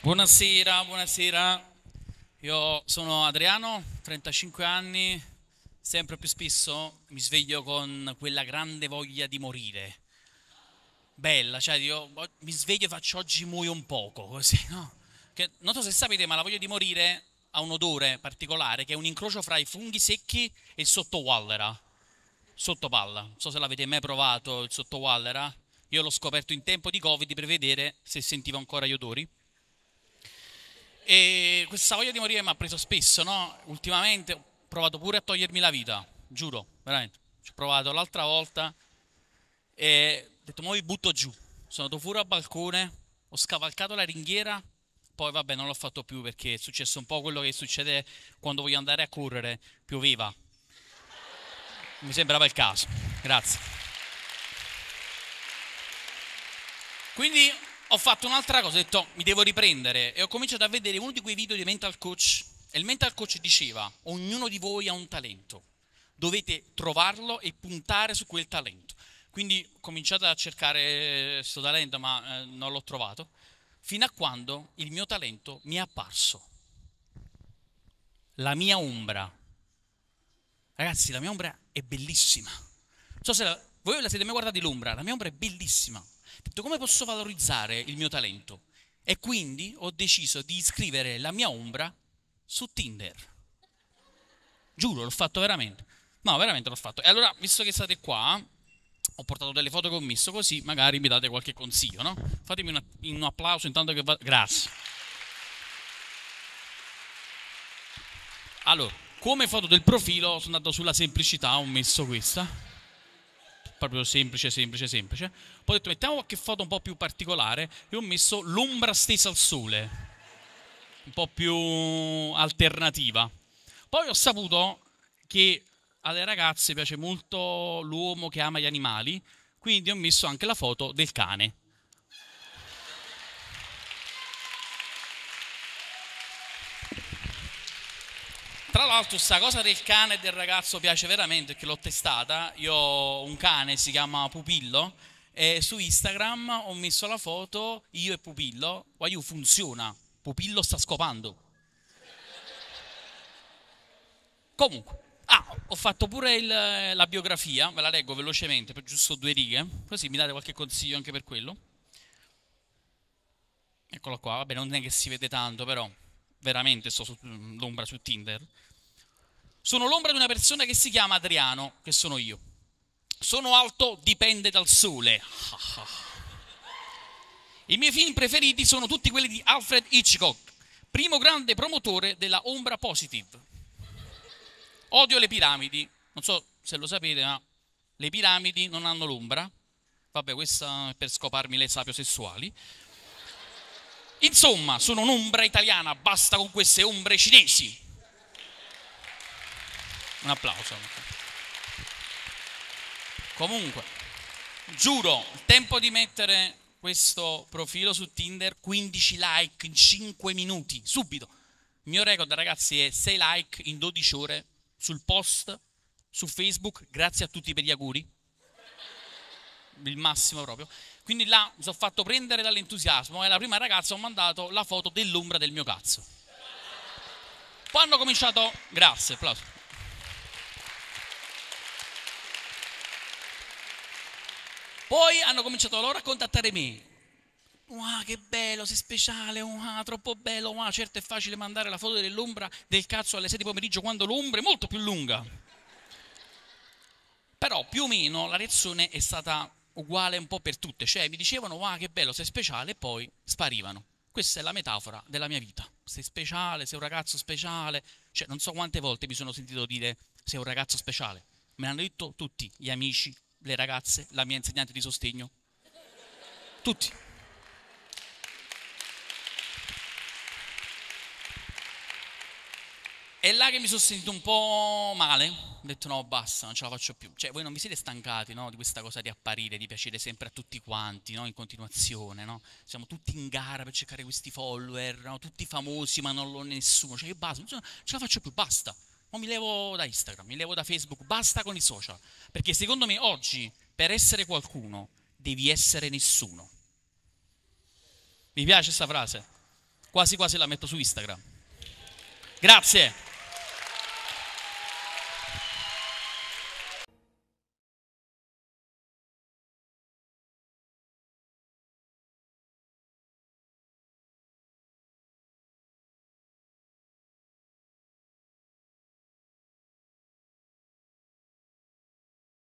Buonasera, buonasera. Io sono Adriano, 35 anni, sempre più spesso mi sveglio con quella grande voglia di morire. Bella, cioè io mi sveglio e faccio oggi muoio un poco, così, no? Che, non so se sapete, ma la voglia di morire ha un odore particolare che è un incrocio fra i funghi secchi e il sottowallera, sottopalla. Non so se l'avete mai provato il sottowallera. Io l'ho scoperto in tempo di Covid per vedere se sentivo ancora gli odori. E questa voglia di morire mi ha preso spesso, no? Ultimamente ho provato pure a togliermi la vita, giuro, veramente. Ci ho provato l'altra volta e ho detto, mo mi butto giù. Sono andato fuori al balcone, ho scavalcato la ringhiera, poi vabbè non l'ho fatto più perché è successo un po' quello che succede quando voglio andare a correre, pioveva. Mi sembrava il caso. Grazie. Quindi ho fatto un'altra cosa, ho detto mi devo riprendere e ho cominciato a vedere uno di quei video di mental coach e il mental coach diceva ognuno di voi ha un talento, dovete trovarlo e puntare su quel talento. Quindi ho cominciato a cercare questo talento ma eh, non l'ho trovato, fino a quando il mio talento mi è apparso. La mia ombra. Ragazzi, la mia ombra è bellissima. Non so se la, voi la siete mai guardati l'ombra, la mia ombra è bellissima. Ho detto come posso valorizzare il mio talento? E quindi ho deciso di iscrivere la mia ombra su Tinder. Giuro, l'ho fatto veramente. No, veramente l'ho fatto. E allora, visto che state qua, ho portato delle foto che ho messo così, magari mi date qualche consiglio, no? Fatemi una, un applauso intanto che va... Grazie. Allora, come foto del profilo sono andato sulla semplicità, ho messo questa. Proprio semplice, semplice, semplice. Poi ho detto mettiamo qualche foto un po' più particolare e ho messo l'ombra stesa al sole. Un po' più alternativa. Poi ho saputo che alle ragazze piace molto l'uomo che ama gli animali, quindi ho messo anche la foto del cane. Tra l'altro, questa cosa del cane e del ragazzo piace veramente perché l'ho testata. Io ho un cane, si chiama Pupillo, e su Instagram ho messo la foto io e Pupillo. Guarda, funziona. Pupillo sta scopando. Comunque, ah, ho fatto pure il, la biografia, ve la leggo velocemente per giusto due righe, così mi date qualche consiglio anche per quello. Eccola qua, vabbè, non è che si vede tanto, però veramente sto sull'ombra su Tinder. Sono l'ombra di una persona che si chiama Adriano, che sono io. Sono alto, dipende dal sole. I miei film preferiti sono tutti quelli di Alfred Hitchcock, primo grande promotore della ombra positive. Odio le piramidi, non so se lo sapete, ma le piramidi non hanno l'ombra. Vabbè, questa è per scoparmi le sapiosessuali. Insomma, sono un'ombra italiana, basta con queste ombre cinesi. Un applauso. Comunque, giuro, tempo di mettere questo profilo su Tinder, 15 like in 5 minuti, subito. Il mio record, ragazzi, è 6 like in 12 ore sul post su Facebook, grazie a tutti per gli auguri. Il massimo proprio. Quindi là mi sono fatto prendere dall'entusiasmo e la prima ragazza ho mandato la foto dell'ombra del mio cazzo. Poi hanno cominciato, grazie, applauso. Poi hanno cominciato loro a contattare me. Wow, che bello, sei speciale, wow, troppo bello, wow, certo è facile mandare la foto dell'ombra del cazzo alle 6 di pomeriggio quando l'ombra è molto più lunga. Però più o meno la reazione è stata uguale un po' per tutte, cioè mi dicevano wow che bello, sei speciale e poi sparivano. Questa è la metafora della mia vita. Sei speciale, sei un ragazzo speciale. Cioè non so quante volte mi sono sentito dire sei un ragazzo speciale. Me l'hanno detto tutti, gli amici, le ragazze, la mia insegnante di sostegno. Tutti. È là che mi sono sentito un po' male, ho detto no basta, non ce la faccio più. Cioè voi non vi siete stancati no, di questa cosa di apparire, di piacere sempre a tutti quanti, no, in continuazione, no? Siamo tutti in gara per cercare questi follower, tutti famosi ma non lo nessuno. Cioè io basta, non ce la faccio più, basta. Ma mi levo da Instagram, mi levo da Facebook, basta con i social. Perché secondo me oggi per essere qualcuno devi essere nessuno. Mi piace questa frase? Quasi quasi la metto su Instagram. Grazie.